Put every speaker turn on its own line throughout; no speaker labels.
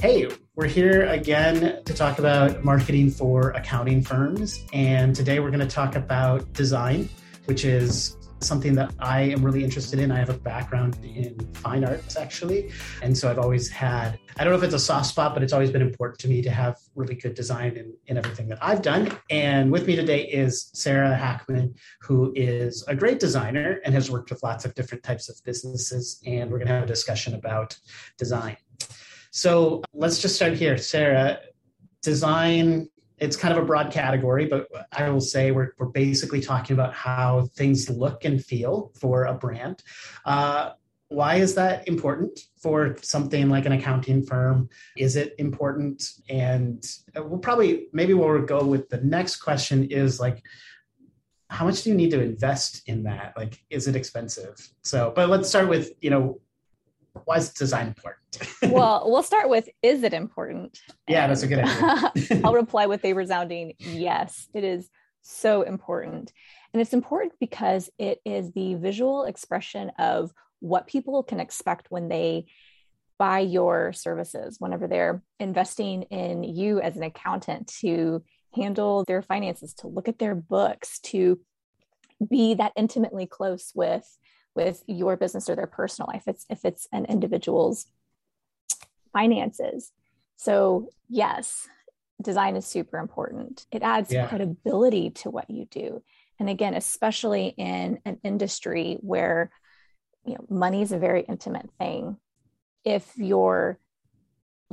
Hey, we're here again to talk about marketing for accounting firms. And today we're going to talk about design, which is something that I am really interested in. I have a background in fine arts, actually. And so I've always had, I don't know if it's a soft spot, but it's always been important to me to have really good design in, in everything that I've done. And with me today is Sarah Hackman, who is a great designer and has worked with lots of different types of businesses. And we're going to have a discussion about design. So let's just start here. Sarah, design, it's kind of a broad category, but I will say we're, we're basically talking about how things look and feel for a brand. Uh, why is that important for something like an accounting firm? Is it important? And we'll probably, maybe we'll go with the next question is like, how much do you need to invest in that? Like, is it expensive? So, but let's start with, you know, why is design important?
well, we'll start with is it important?
Yeah, that's a good
idea. I'll reply with a resounding yes. It is so important. And it's important because it is the visual expression of what people can expect when they buy your services, whenever they're investing in you as an accountant to handle their finances, to look at their books, to be that intimately close with with your business or their personal life. It's if it's an individual's finances. So yes design is super important. It adds yeah. credibility to what you do. And again especially in an industry where you know money is a very intimate thing. If your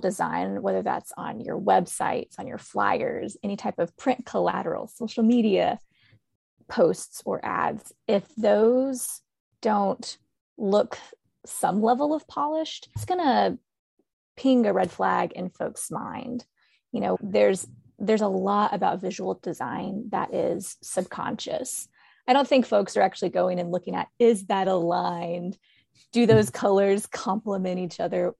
design whether that's on your websites on your flyers any type of print collateral social media posts or ads if those don't look some level of polished, it's going to ping a red flag in folks' mind. You know, there's there's a lot about visual design that is subconscious. I don't think folks are actually going and looking at is that aligned? Do those colors complement each other?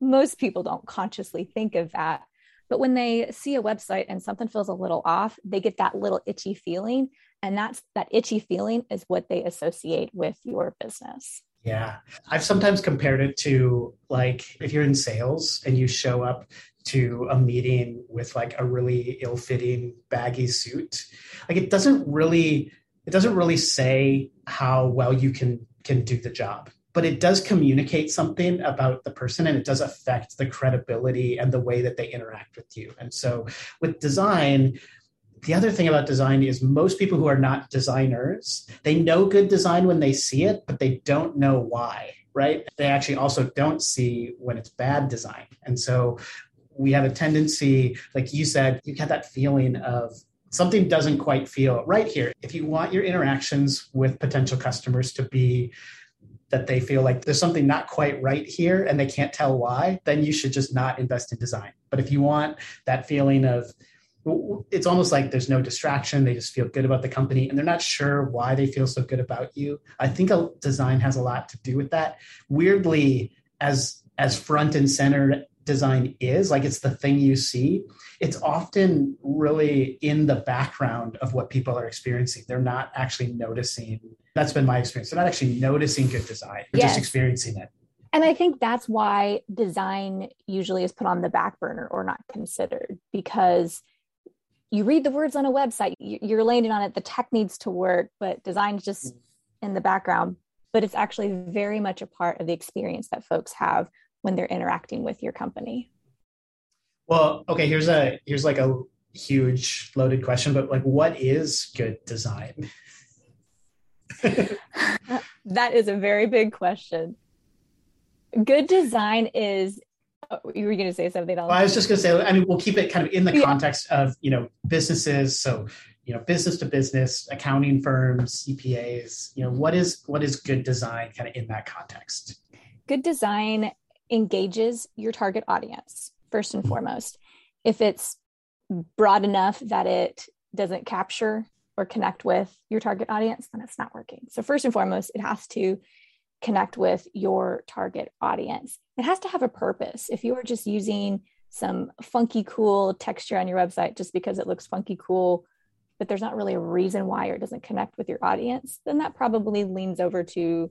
Most people don't consciously think of that. But when they see a website and something feels a little off, they get that little itchy feeling and that's that itchy feeling is what they associate with your business.
Yeah. I've sometimes compared it to like if you're in sales and you show up to a meeting with like a really ill-fitting baggy suit like it doesn't really it doesn't really say how well you can can do the job but it does communicate something about the person and it does affect the credibility and the way that they interact with you. And so with design the other thing about design is most people who are not designers they know good design when they see it but they don't know why right? They actually also don't see when it's bad design. And so we have a tendency like you said you get that feeling of something doesn't quite feel right here. If you want your interactions with potential customers to be that they feel like there's something not quite right here and they can't tell why then you should just not invest in design. But if you want that feeling of it's almost like there's no distraction. They just feel good about the company and they're not sure why they feel so good about you. I think a design has a lot to do with that. Weirdly, as as front and center design is, like it's the thing you see, it's often really in the background of what people are experiencing. They're not actually noticing. That's been my experience. They're not actually noticing good design. They're yes. just experiencing it.
And I think that's why design usually is put on the back burner or not considered because you read the words on a website you're landing on it the tech needs to work but design's just mm. in the background. But it's actually very much a part of the experience that folks have when they're interacting with your company.
Well okay here's a here's like a huge loaded question but like what is good design?
That is a very big question. Good design is you were going to say something else.
Well, I was just going to say, I mean, we'll keep it kind of in the yeah. context of, you know, businesses. So, you know, business to business, accounting firms, CPAs, you know, what is, what is good design kind of in that context?
Good design engages your target audience first and foremost. If it's broad enough that it doesn't capture or connect with your target audience, then it's not working. So first and foremost, it has to connect with your target audience. It has to have a purpose. If you are just using some funky, cool texture on your website just because it looks funky, cool, but there's not really a reason why or it doesn't connect with your audience, then that probably leans over to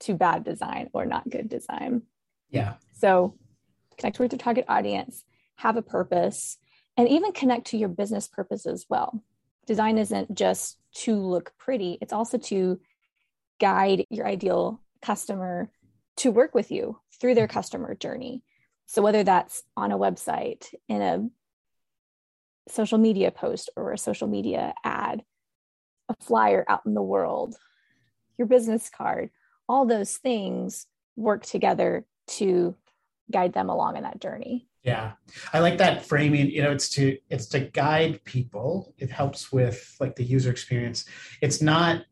to bad design or not good design.
Yeah.
So connect with your target audience, have a purpose, and even connect to your business purpose as well. Design isn't just to look pretty, it's also to guide your ideal customer to work with you through their customer journey. So, whether that's on a website, in a social media post, or a social media ad, a flyer out in the world, your business card, all those things work together to guide them along in that journey.
Yeah. I like that framing, you know, it's to it's to guide people. It helps with like the user experience. It's not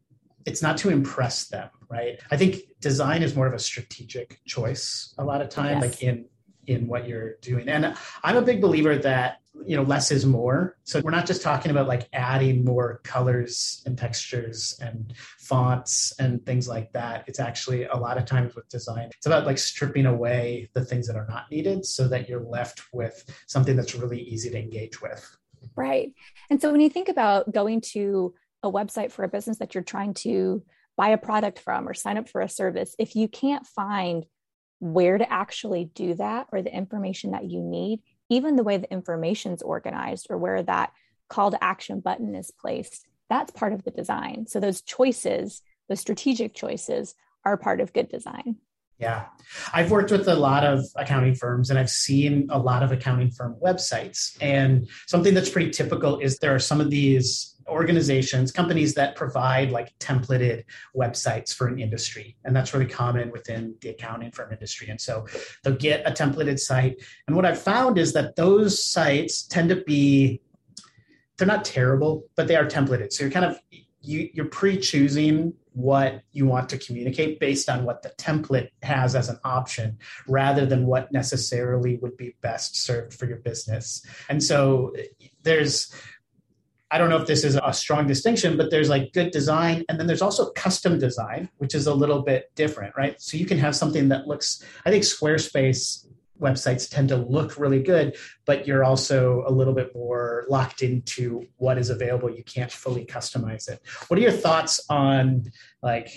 it's not to impress them, right? I think design is more of a strategic choice a lot of time yes. like in in what you're doing. And I'm a big believer that you know less is more so we're not just talking about like adding more colors and textures and fonts and things like that it's actually a lot of times with design it's about like stripping away the things that are not needed so that you're left with something that's really easy to engage with
right and so when you think about going to a website for a business that you're trying to buy a product from or sign up for a service if you can't find where to actually do that or the information that you need even the way the information is organized or where that call to action button is placed, that's part of the design. So those choices, those strategic choices, are part of good design.
Yeah. I've worked with a lot of accounting firms and I've seen a lot of accounting firm websites. And something that's pretty typical is there are some of these organizations, companies that provide like templated websites for an industry. And that's really common within the accounting firm industry. And so they'll get a templated site. And what I've found is that those sites tend to be, they're not terrible, but they are templated. So you're kind of, you, you're pre-choosing what you want to communicate based on what the template has as an option rather than what necessarily would be best served for your business. And so there's I don't know if this is a strong distinction, but there's like good design and then there's also custom design, which is a little bit different, right? So you can have something that looks, I think Squarespace websites tend to look really good, but you're also a little bit more locked into what is available. You can't fully customize it. What are your thoughts on like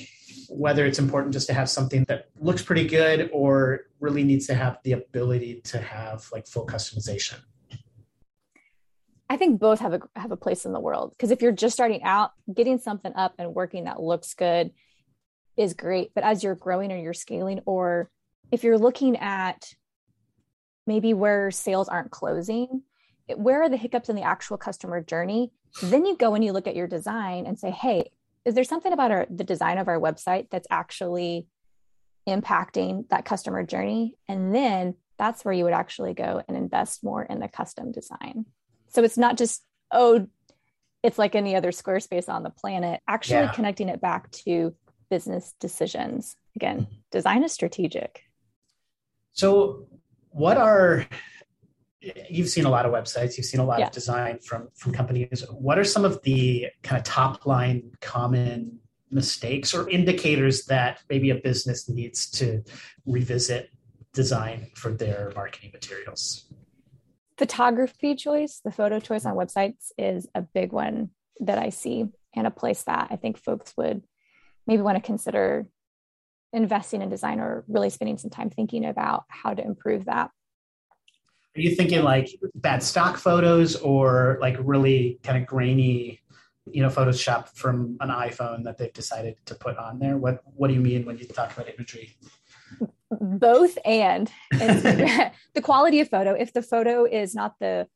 whether it's important just to have something that looks pretty good or really needs to have the ability to have like full customization?
I think both have a have a place in the world because if you're just starting out, getting something up and working that looks good is great. But as you're growing or you're scaling, or if you're looking at maybe where sales aren't closing, where are the hiccups in the actual customer journey? Then you go and you look at your design and say, hey, is there something about our the design of our website that's actually impacting that customer journey? And then that's where you would actually go and invest more in the custom design. So it's not just, oh, it's like any other Squarespace on the planet, actually yeah. connecting it back to business decisions. Again, mm-hmm. design is strategic.
So, what are you've seen a lot of websites, you've seen a lot yeah. of design from from companies. What are some of the kind of top line common mistakes or indicators that maybe a business needs to revisit design for their marketing materials?
Photography choice, the photo choice on websites is a big one that I see and a place that I think folks would maybe want to consider investing in design or really spending some time thinking about how to improve that.
Are you thinking like bad stock photos or like really kind of grainy, you know, Photoshop from an iPhone that they've decided to put on there? What What do you mean when you talk about imagery?
Both and, and the quality of photo if the photo is not the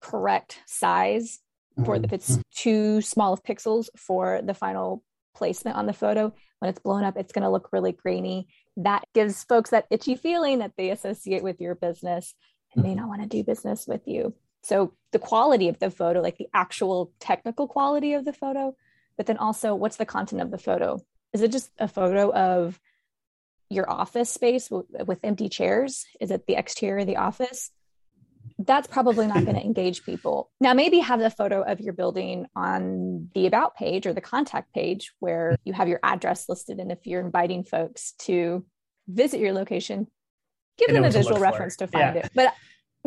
correct size for if it's mm-hmm. too small of pixels for the final placement on the photo when it's blown up it's going to look really grainy that gives folks that itchy feeling that they associate with your business and may mm-hmm. not want to do business with you so the quality of the photo like the actual technical quality of the photo but then also what's the content of the photo is it just a photo of your office space w- with empty chairs? Is it the exterior of the office? That's probably not going to engage people. Now, maybe have the photo of your building on the about page or the contact page where you have your address listed. And if you're inviting folks to visit your location, give them a visual reference to find yeah. it. But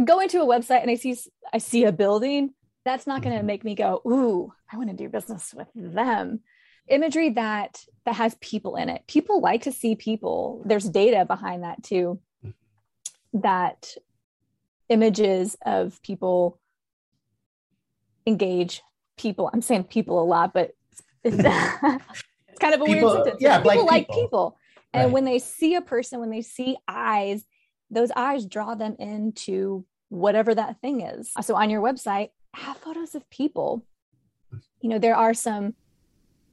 going to a website and I see I see a building, that's not going to mm-hmm. make me go, "Ooh, I want to do business with them." Imagery that that has people in it people like to see people there's data behind that too that images of people engage people. I'm saying people a lot, but it's, it's kind of a
people,
weird sentence.
Yeah,
people
like,
like
people.
people. And
Right.
when they see a person, when they see eyes, those eyes draw them into whatever that thing is. So on your website, have photos of people. You know, there are some,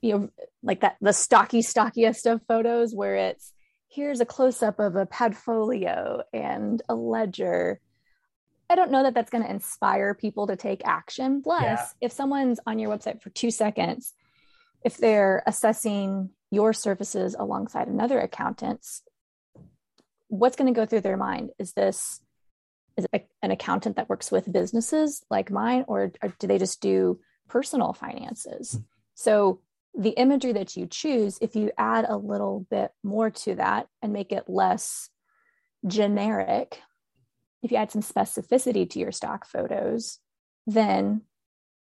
you know, like that the stocky, stockiest of photos where it's here's a close up of a padfolio and a ledger. I don't know that that's going to inspire people to take action. Plus,
Yeah.
if someone's on your website for two seconds, if they're assessing your services alongside another accountant's, what's going to go through their mind? Is this is it an accountant that works with businesses like mine, or, or do they just do personal finances? Hmm. So the imagery that you choose, if you add a little bit more to that and make it less generic, if you add some specificity to your stock photos, then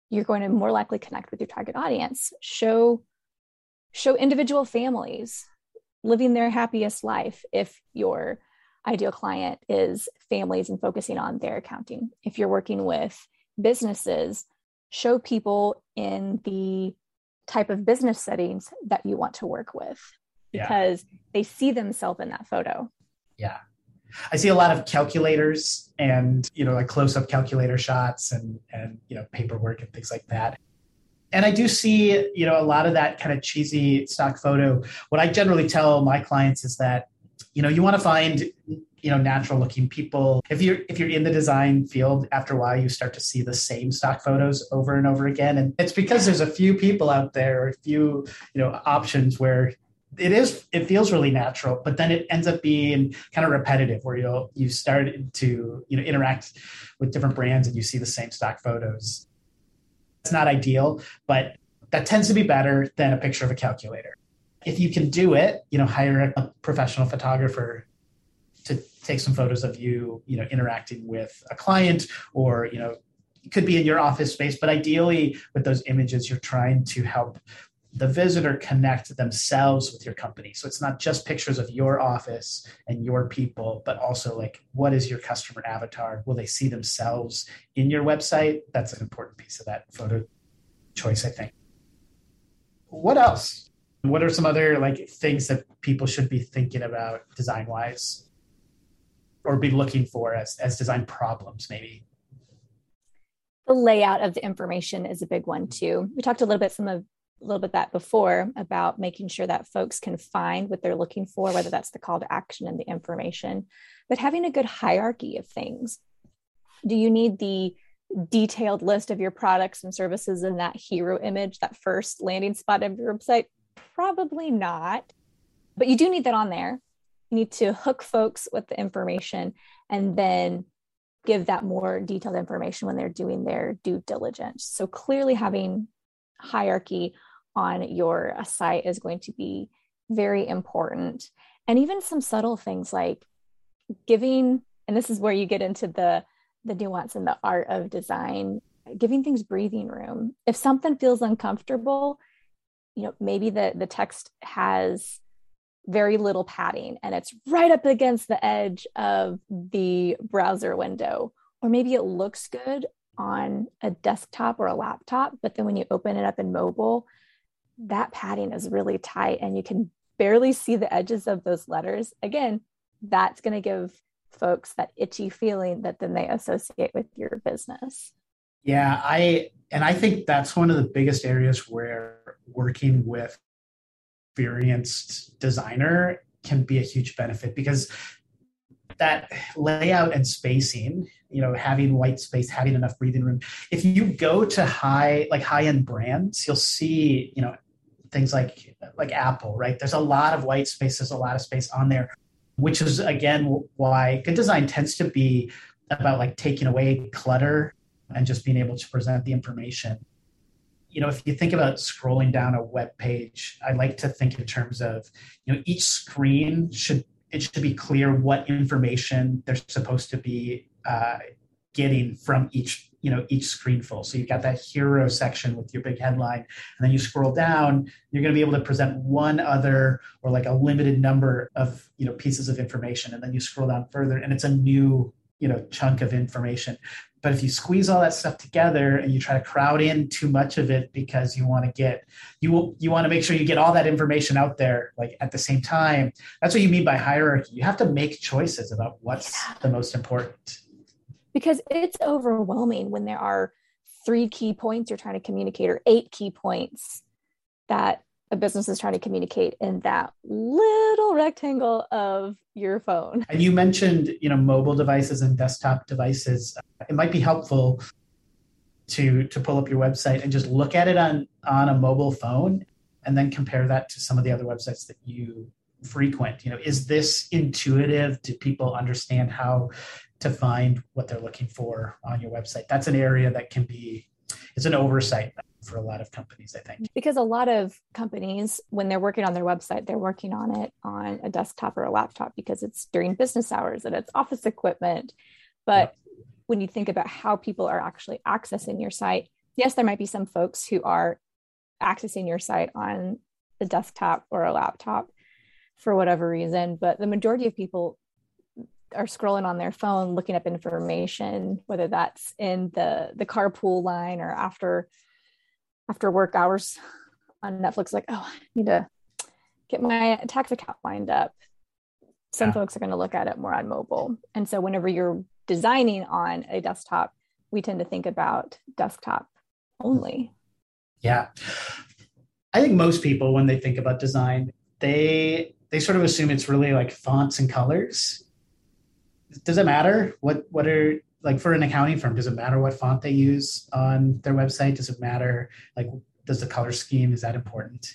you're going to more likely connect with your target audience. Show show individual families living their happiest life if your ideal client is families and focusing on their accounting. If you're working with businesses, show people in the type of business settings that you want to work with
Yeah.
because they see themselves in that photo.
Yeah. I see a lot of calculators and, you know, like close up calculator shots and, and, you know, paperwork and things like that. And I do see, you know, a lot of that kind of cheesy stock photo. What I generally tell my clients is that, you know, you want to find, you know, natural looking people. If you're if you're in the design field, after a while you start to see the same stock photos over and over again. And it's because there's a few people out there, a few, you know, options where it is it feels really natural but then it ends up being kind of repetitive where you'll you start to you know interact with different brands and you see the same stock photos it's not ideal but that tends to be better than a picture of a calculator if you can do it you know hire a professional photographer to take some photos of you you know interacting with a client or you know it could be in your office space but ideally with those images you're trying to help the visitor connect themselves with your company. So it's not just pictures of your office and your people, but also like what is your customer avatar? Will they see themselves in your website? That's an important piece of that photo choice, I think. What else? What are some other like things that people should be thinking about design wise or be looking for as, as design problems maybe?
The layout of the information is a big one too. We talked a little bit some of a little bit that before about making sure that folks can find what they're looking for, whether that's the call to action and the information, but having a good hierarchy of things. Do you need the detailed list of your products and services in that hero image, that first landing spot of your website? Probably not, but you do need that on there. You need to hook folks with the information and then give that more detailed information when they're doing their due diligence. So clearly having hierarchy on your site is going to be very important. And even some subtle things like giving, and this is where you get into the the nuance and the art of design, giving things breathing room. If something feels uncomfortable, you know, maybe the the text has very little padding and it's right up against the edge of the browser window. Or maybe it looks good on a desktop or a laptop, but then when you open it up in mobile, that padding is really tight and you can barely see the edges of those letters. Again, that's going to give folks that itchy feeling that then they associate with your business.
Yeah, I and I think that's one of the biggest areas where working with experienced designer can be a huge benefit because that layout and spacing you know having white space having enough breathing room if you go to high like high end brands you'll see you know things like like apple right? There's a lot of white space there's a lot of space on there which is again why good design tends to be about like taking away clutter and just being able to present the information you know if you think about scrolling down a web page i like to think in terms of you know each screen should it should be clear what information they're supposed to be uh, getting from each you know each screen full. So you've got that hero section with your big headline and then you scroll down you're going to be able to present one other or like a limited number of you know pieces of information and then you scroll down further and it's a new you know chunk of information but if you squeeze all that stuff together and you try to crowd in too much of it because you want to get you will, you want to make sure you get all that information out there like at the same time that's what you mean by hierarchy you have to make choices about what's yeah. the most important
because it's overwhelming when there are three key points you're trying to communicate or eight key points that a business is trying to communicate in that little rectangle of your phone.
And you mentioned, you know, mobile devices and desktop devices. It might be helpful to to pull up your website and just look at it on on a mobile phone and then compare that to some of the other websites that you frequent. You know, is this intuitive? Do people understand how to find what they're looking for on your website? That's an area that can be it's an oversight for a lot of companies, I think.
Because a lot of companies, when they're working on their website, they're working on it on a desktop or a laptop because it's during business hours and it's office equipment. But when you think about how people are actually accessing your site, yes, there might be some folks who are accessing your site on the desktop or a laptop for whatever reason, but the majority of people are scrolling on their phone looking up information whether that's in the the carpool line or after after work hours on netflix like oh i need to get my tax account lined up. Some yeah. folks are going to look at it more on mobile. And so whenever you're designing on a desktop we tend to think about desktop only.
Yeah. I think most people when they think about design they they sort of assume it's really like fonts and colors does it matter what what are like for an accounting firm does it matter what font they use on their website? Does it matter like does the color scheme is that important?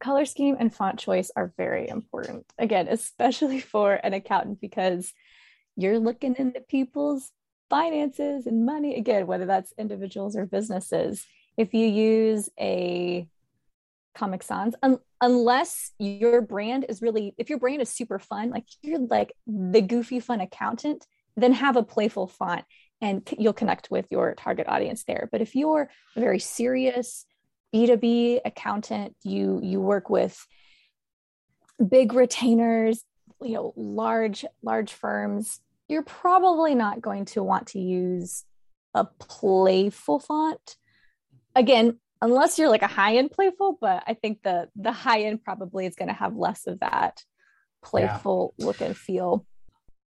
Color scheme and font choice are very important. Again especially for an accountant because you're looking into people's finances and money. Again whether that's individuals or businesses if you use a Comic Sans, un- unless your brand is really, if your brand is super fun, like you're like the goofy fun accountant, then have a playful font and you'll connect with your target audience there. But if you're a very serious B2B accountant, you you work with big retainers, you know, large large firms, you're probably not going to want to use a playful font. Again, unless you're like a high end playful, but I think the the high end probably is going to have less of that playful yeah. look and feel.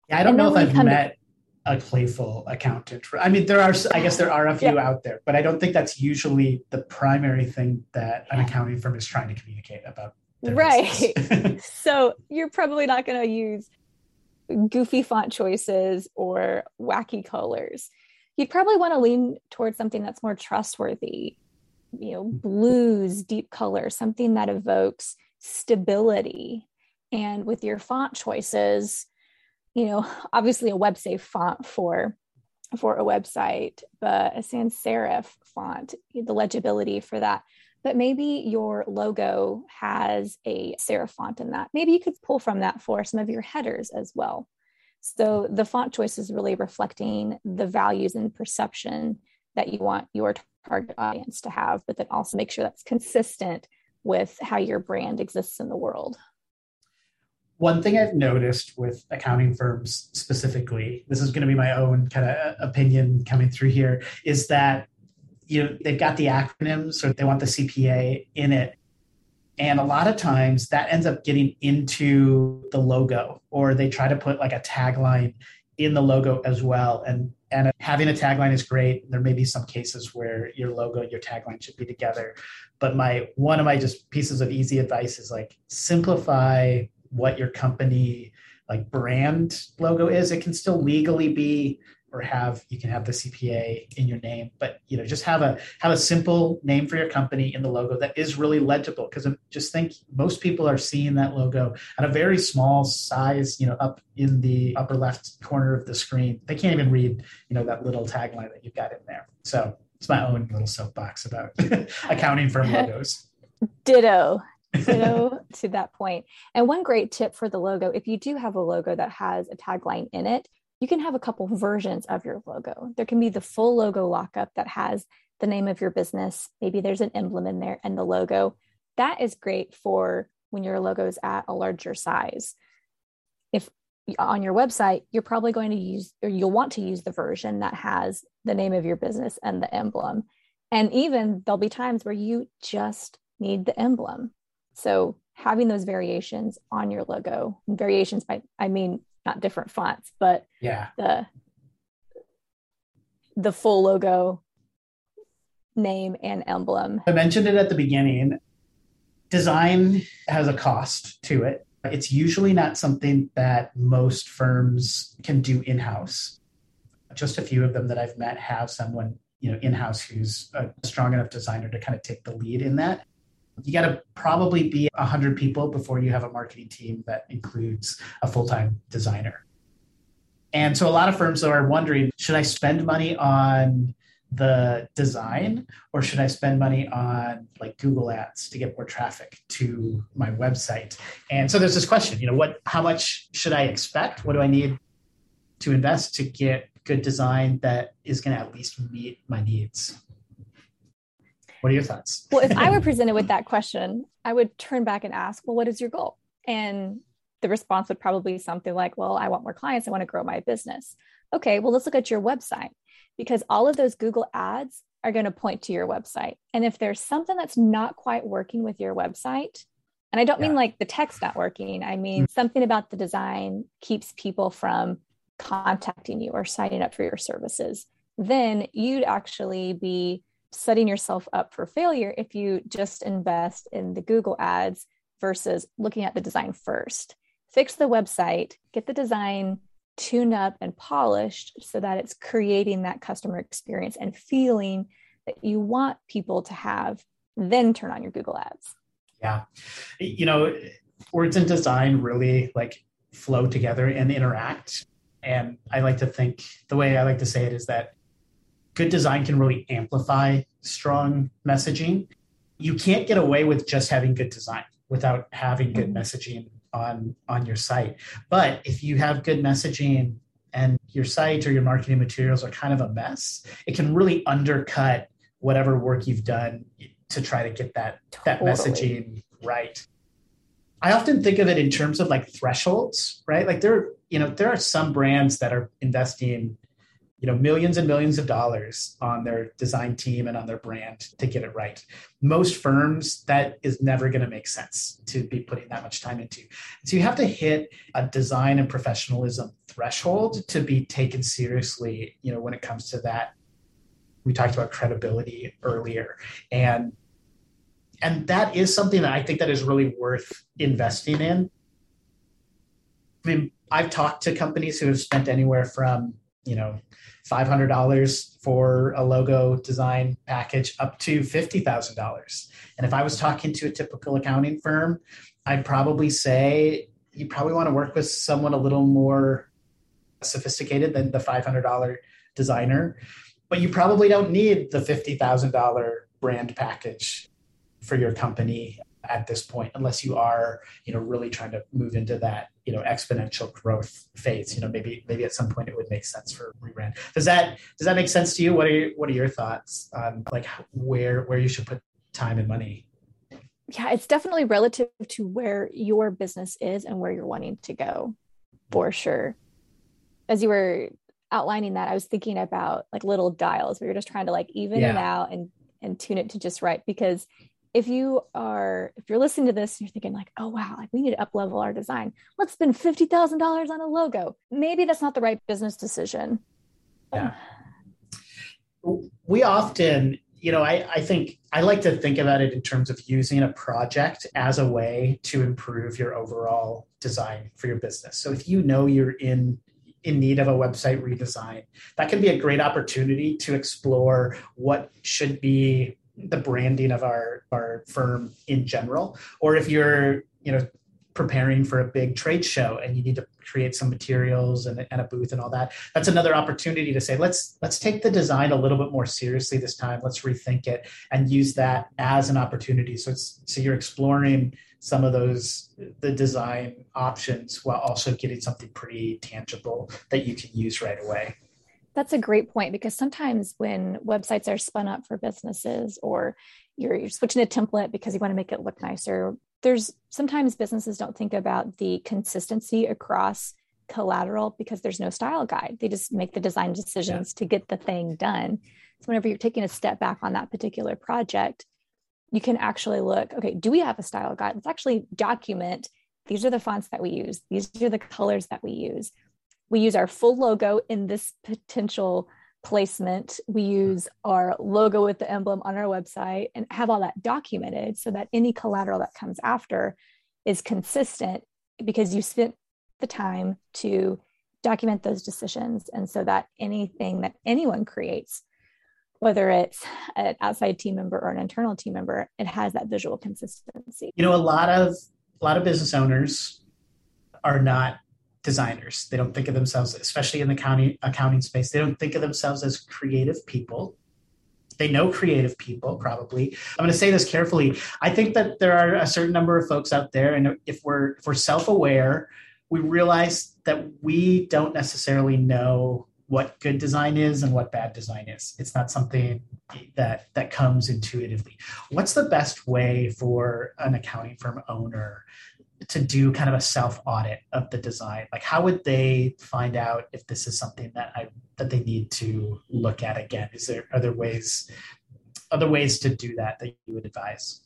Yeah, I don't know if I've met a playful accountant. I mean, there are, I guess there are a few yeah. out there, but I don't think that's usually the primary thing that an accounting firm is trying to communicate about.
Right. so you're probably not going to use goofy font choices or wacky colors. You'd probably want to lean towards something that's more trustworthy you know blues deep color something that evokes stability. And with your font choices you know obviously a web safe font for for a website but a sans serif font the legibility for that. But maybe your logo has a serif font in that. Maybe you could pull from that for some of your headers as well. So the font choice is really reflecting the values and perception that you want your target audience to have, but then also make sure that's consistent with how your brand exists in the world.
One thing I've noticed with accounting firms specifically, this is going to be my own kind of uh, opinion coming through here, is that you know they've got the acronyms or they want the CPA in it. And a lot of times that ends up getting into the logo, or they try to put like a tagline in the logo as well. And and having a tagline is great. There may be some cases where your logo and your tagline should be together. But my one of my just pieces of easy advice is like simplify what your company like brand logo is. It can still legally be or have you can have the CPA in your name, but you know just have a have a simple name for your company in the logo that is really legible. Because just think most people are seeing that logo at a very small size, you know, up in the upper left corner of the screen. They can't even read you know that little tagline that you've got in there. So it's my own little soapbox about accounting firm logos.
Ditto. Ditto to that point. And one great tip for the logo, if you do have a logo that has a tagline in it, you can have a couple versions of your logo. There can be the full logo lockup that has the name of your business. Maybe there's an emblem in there and the logo. That is great for when your logo is at a larger size. If on your website, you're probably going to use or you'll want to use the version that has the name of your business and the emblem. And even there'll be times where you just need the emblem. So having those variations on your logo, variations by I mean not different fonts, but
yeah,
the the full logo name and emblem.
I mentioned it at the beginning. Design has a cost to it. It's usually not something that most firms can do in-house. Just a few of them that I've met have someone, you know, in-house who's a strong enough designer to kind of take the lead in that. You got to probably be 100 people before you have a marketing team that includes a full-time designer. And so a lot of firms are wondering, should I spend money on the design or should I spend money on like Google ads to get more traffic to my website? And so there's this question, you know, what how much should I expect? What do I need to invest to get good design that is going to at least meet my needs? What are your thoughts?
well, if I were presented with that question, I would turn back and ask, well, what is your goal? And the response would probably be something like, well, I want more clients, I want to grow my business. Okay, well, let's look at your website because all of those Google ads are going to point to your website. And if there's something that's not quite working with your website, and I don't yeah. mean like the text not working, I mean mm-hmm. something about the design keeps people from contacting you or signing up for your services, then you'd actually be setting yourself up for failure if you just invest in the Google ads versus looking at the design first. Fix the website, get the design tuned up and polished so that it's creating that customer experience and feeling that you want people to have, then turn on your Google ads.
Yeah. You know, words and design really like flow together and interact. And I like to think the way I like to say it is that good design can really amplify strong messaging. You can't get away with just having good design without having good messaging on on your site. But if you have good messaging and your site or your marketing materials are kind of a mess, it can really undercut whatever work you've done to try to get that that messaging right. I often think of it in terms of like thresholds, right? Like there, you know, there are some brands that are investing you know millions and millions of dollars on their design team and on their brand to get it right. Most firms that is never going to make sense to be putting that much time into. So you have to hit a design and professionalism threshold to be taken seriously you know when it comes to that. We talked about credibility earlier and and that is something that i think that is really worth investing in. I mean i've talked to companies who have spent anywhere from you know $500 for a logo design package up to $50,000. And if I was talking to a typical accounting firm, I'd probably say you probably want to work with someone a little more sophisticated than the $500 designer, but you probably don't need the $50,000 brand package for your company at this point unless you are you know really trying to move into that you know exponential growth phase you know maybe maybe at some point it would make sense for rebrand. Does that does that make sense to you? What are your, what are your thoughts on like where where you should put time and money?
Yeah it's definitely relative to where your business is and where you're wanting to go for sure. As you were outlining that i was thinking about like little dials. Where you're just trying to like even yeah. it out and and tune it to just right because if you are if you're listening to this and you're thinking like oh wow like we need to up level our design. Let's spend $50000 on a logo. Maybe that's not the right business decision.
Yeah. We often you know I, I think i like to think about it in terms of using a project as a way to improve your overall design for your business. So if you know you're in in need of a website redesign that can be a great opportunity to explore what should be the branding of our our firm in general or if you're you know preparing for a big trade show and you need to create some materials and, and, a booth and all that that's another opportunity to say let's let's take the design a little bit more seriously this time. Let's rethink it and use that as an opportunity. So it's so you're exploring some of those the design options while also getting something pretty tangible that you can use right away
that's a great point because sometimes when websites are spun up for businesses or you're, you're switching a template because you want to make it look nicer there's sometimes businesses don't think about the consistency across collateral because there's no style guide. They just make the design decisions yeah. to get the thing done. So whenever you're taking a step back on that particular project you can actually look okay do we have a style guide? Let's actually document these are the fonts that we use these are the colors that we use we use our full logo in this potential placement. We hmm. use our logo with the emblem on our website and have all that documented so that any collateral that comes after is consistent because you spent the time to document those decisions. And so that anything that anyone creates, whether it's an outside team member or an internal team member, it has that visual consistency.
You know, a lot of a lot of business owners are not designers. They don't think of themselves, especially in the county accounting space, they don't think of themselves as creative people. They know creative people, probably. I'm going to say this carefully. I think that there are a certain number of folks out there, and if we're if we're self-aware, we realize that we don't necessarily know what good design is and what bad design is. It's not something that that comes intuitively. What's the best way for an accounting firm owner to do kind of a self audit of the design? Like how would they find out if this is something that i that they need to look at again? Is there other ways other ways to do that that you would advise?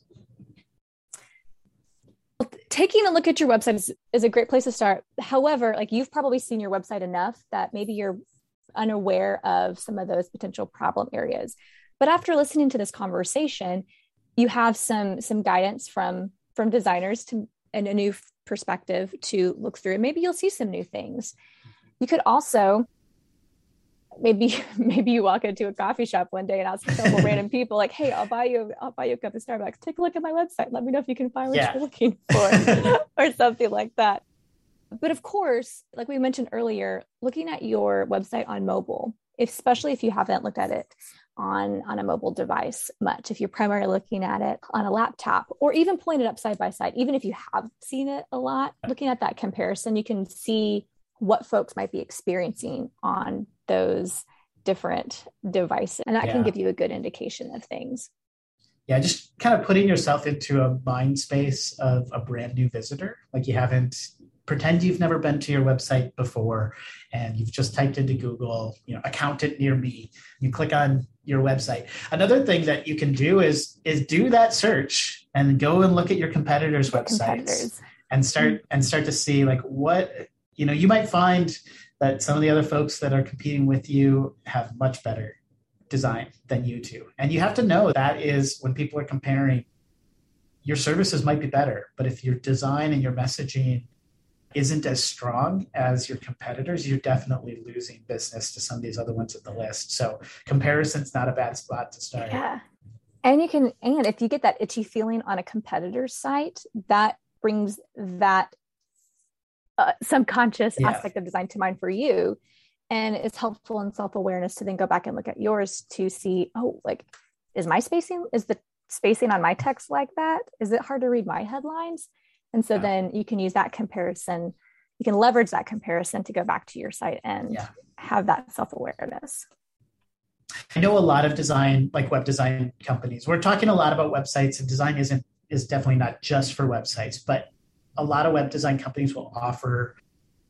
Taking a look at your website is, is a great place to start. However like you've probably seen your website enough that maybe you're unaware of some of those potential problem areas. But after listening to this conversation you have some some guidance from from designers to and a new perspective to look through. And maybe you'll see some new things. Mm-hmm. You could also maybe maybe you walk into a coffee shop one day and ask a couple random people like, "Hey, I'll buy you I'll buy you a cup of Starbucks. Take a look at my website. Let me know if you can find what yeah. you're looking for," or something like that. But of course, like we mentioned earlier, looking at your website on mobile, especially if you haven't looked at it on on a mobile device much. If you're primarily looking at it on a laptop or even pulling it up side by side even if you have seen it a lot looking at that comparison you can see what folks might be experiencing on those different devices and that yeah. can give you a good indication of things.
Yeah just kind of putting yourself into a mind space of a brand new visitor. Like you haven't pretend you've never been to your website before and you've just typed into google you know accountant near me. You click on your website. Another thing that you can do is is do that search and go and look at your competitors websites competitors. and start mm-hmm. and start to see like what you know you might find that some of the other folks that are competing with you have much better design than you do. And you have to know that is when people are comparing your services might be better but if your design and your messaging isn't as strong as your competitors, you're definitely losing business to some of these other ones at the list. So comparison's not a bad spot to start.
Yeah. And you can, and if you get that itchy feeling on a competitor's site, that brings that uh, subconscious yeah. aspect of design to mind for you. And it's helpful in self awareness to then go back and look at yours to see, oh, like, is my spacing, is the spacing on my text like that? Is it hard to read my headlines? And so yeah. then you can use that comparison, you can leverage that comparison to go back to your site and yeah. have that self awareness.
I know a lot of design, like web design companies. We're talking a lot about websites, and design isn't is definitely not just for websites, but a lot of web design companies will offer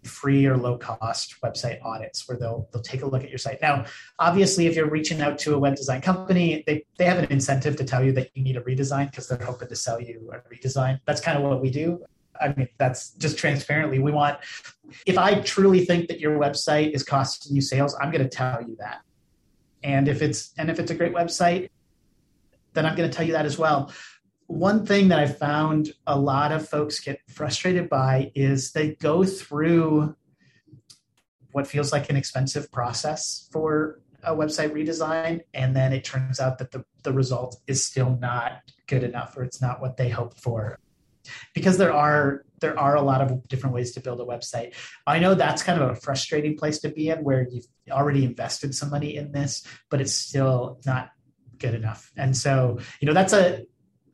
free or low cost website audits where they'll they'll take a look at your site. Now, obviously, if you're reaching out to a web design company, they they have an incentive to tell you that you need a redesign because they're hoping to sell you a redesign. That's kind of what we do. I mean, that's just transparently. We want if I truly think that your website is costing you sales, I'm going to tell you that. And if it's and if it's a great website, then I'm going to tell you that as well one thing that I found a lot of folks get frustrated by is they go through what feels like an expensive process for a website redesign and then it turns out that the, the result is still not good enough or it's not what they hoped for. Because there are there are a lot of different ways to build a website. I know that's kind of a frustrating place to be in where you've already invested some money in this but it's still not good enough. And so you know that's a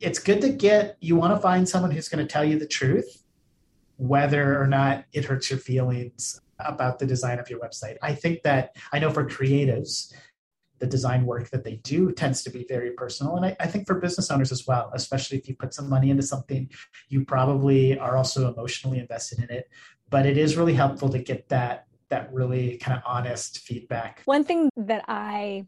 it's good to get you want to find someone who's going to tell you the truth whether or not it hurts your feelings about the design of your website. I think that i know for creatives the design work that they do tends to be very personal and I, I, think for business owners as well especially if you put some money into something you probably are also emotionally invested in it. But it is really helpful to get that that really kind of honest feedback.
One thing that i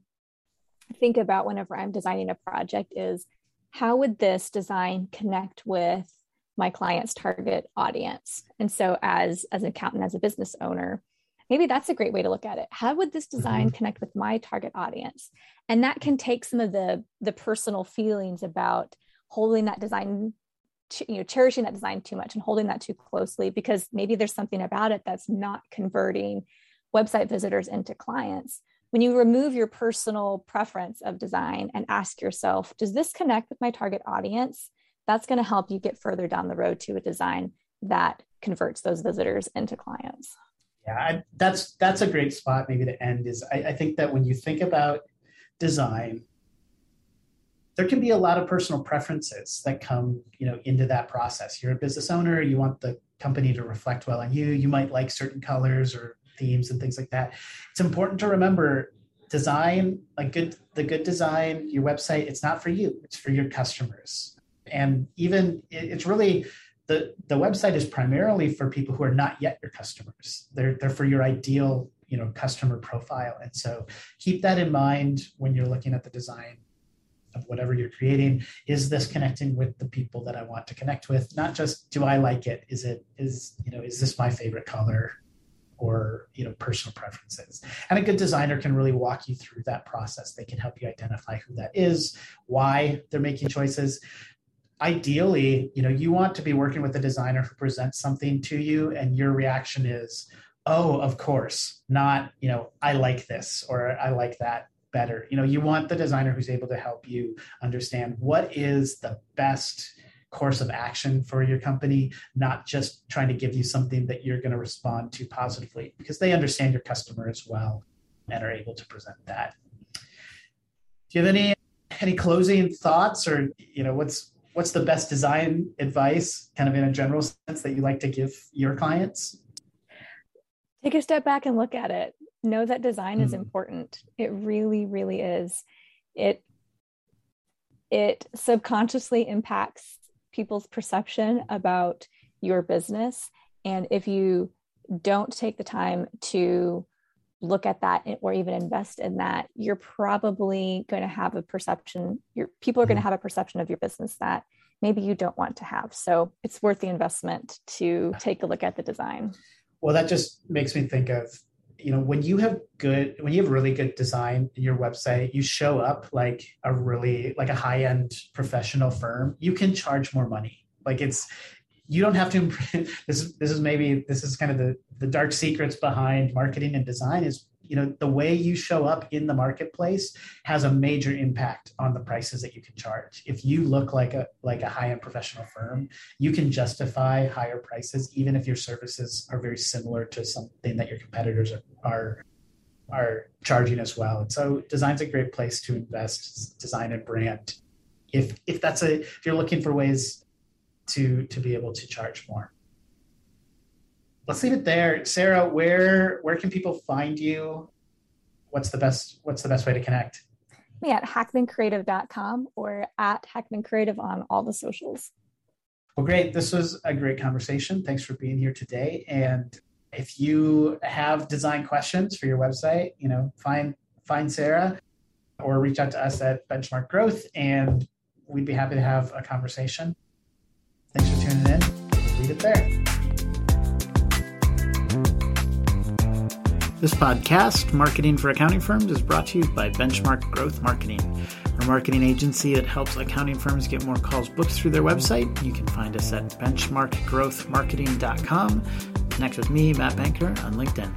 think about whenever i'm designing a project is how would this design connect with my client's target audience? And so as as an accountant as a business owner maybe that's a great way to look at it. How would this design mm-hmm. connect with my target audience? And that can take some of the the personal feelings about holding that design you know cherishing that design too much and holding that too closely because maybe there's something about it that's not converting website visitors into clients when you remove your personal preference of design and ask yourself, does this connect with my target audience? That's going to help you get further down the road to a design that converts those visitors into clients.
Yeah, I, that's that's a great spot maybe to end. Is I, I think that when you think about design, there can be a lot of personal preferences that come you know into that process. You're a business owner, you want the company to reflect well on you. You might like certain colors or themes and things like that. It's important to remember design, like good the good design, your website, it's not for you, it's for your customers. And even it's really the the website is primarily for people who are not yet your customers. They're they're for your ideal, you know, customer profile. And so keep that in mind when you're looking at the design of whatever you're creating is this connecting with the people that i want to connect with not just do i like it is it is you know is this my favorite color or you know personal preferences. And a good designer can really walk you through that process. They can help you identify who that is why they're making choices. Ideally you know you want to be working with a designer who presents something to you and your reaction is oh of course not you know i like this or i like that better. You know you want the designer who's able to help you understand what is the best course of action for your company, not just trying to give you something that you're going to respond to positively, because they understand your customer as well and are able to present that. Do you have any any closing thoughts, or you know, what's what's the best design advice, kind of in a general sense, that you like to give your clients?
Take a step back and look at it. Know that design mm. is important. It really, really is. It it subconsciously impacts people's perception about your business. And if you don't take the time to look at that or even invest in that, you're probably going to have a perception, your people are going to mm-hmm. have a perception of your business that maybe you don't want to have. So it's worth the investment to take a look at the design.
Well, that just makes me think of you know when you have good when you have really good design in your website you show up like a really like a high end professional firm you can charge more money. Like it's you don't have to this this is maybe this is kind of the the dark secrets behind marketing and design is you know the way you show up in the marketplace has a major impact on the prices that you can charge. If you look like a like a high-end professional firm you can justify higher prices even if your services are very similar to something that your competitors are are, are charging as well. And so design's a great place to invest design and brand. If if that's a if you're looking for ways to to be able to charge more let's leave it there. Sarah, where where can people find you? What's the best what's the best way to connect?
Me at hackmancreative.com or at hackmancreative on all the socials.
Well, great. This was a great conversation. Thanks for being here today. And if you have design questions for your website, you know, find find Sarah or reach out to us at Benchmark Growth and we'd be happy to have a conversation. Thanks for tuning in. leave it there. This podcast, Marketing for Accounting Firms, is brought to you by Benchmark Growth Marketing, a marketing agency that helps accounting firms get more calls booked through their website. You can find us at benchmarkgrowthmarketing.com. Connect with me, Matt Banker, on LinkedIn.